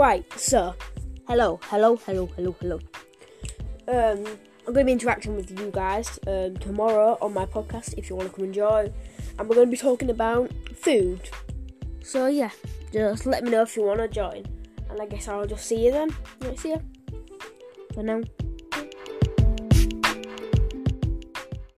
Right, so hello, hello, hello, hello, hello. Um, I'm going to be interacting with you guys um, tomorrow on my podcast if you want to come and join. And we're going to be talking about food. So, yeah, just let me know if you want to join. And I guess I'll just see you then See you For now.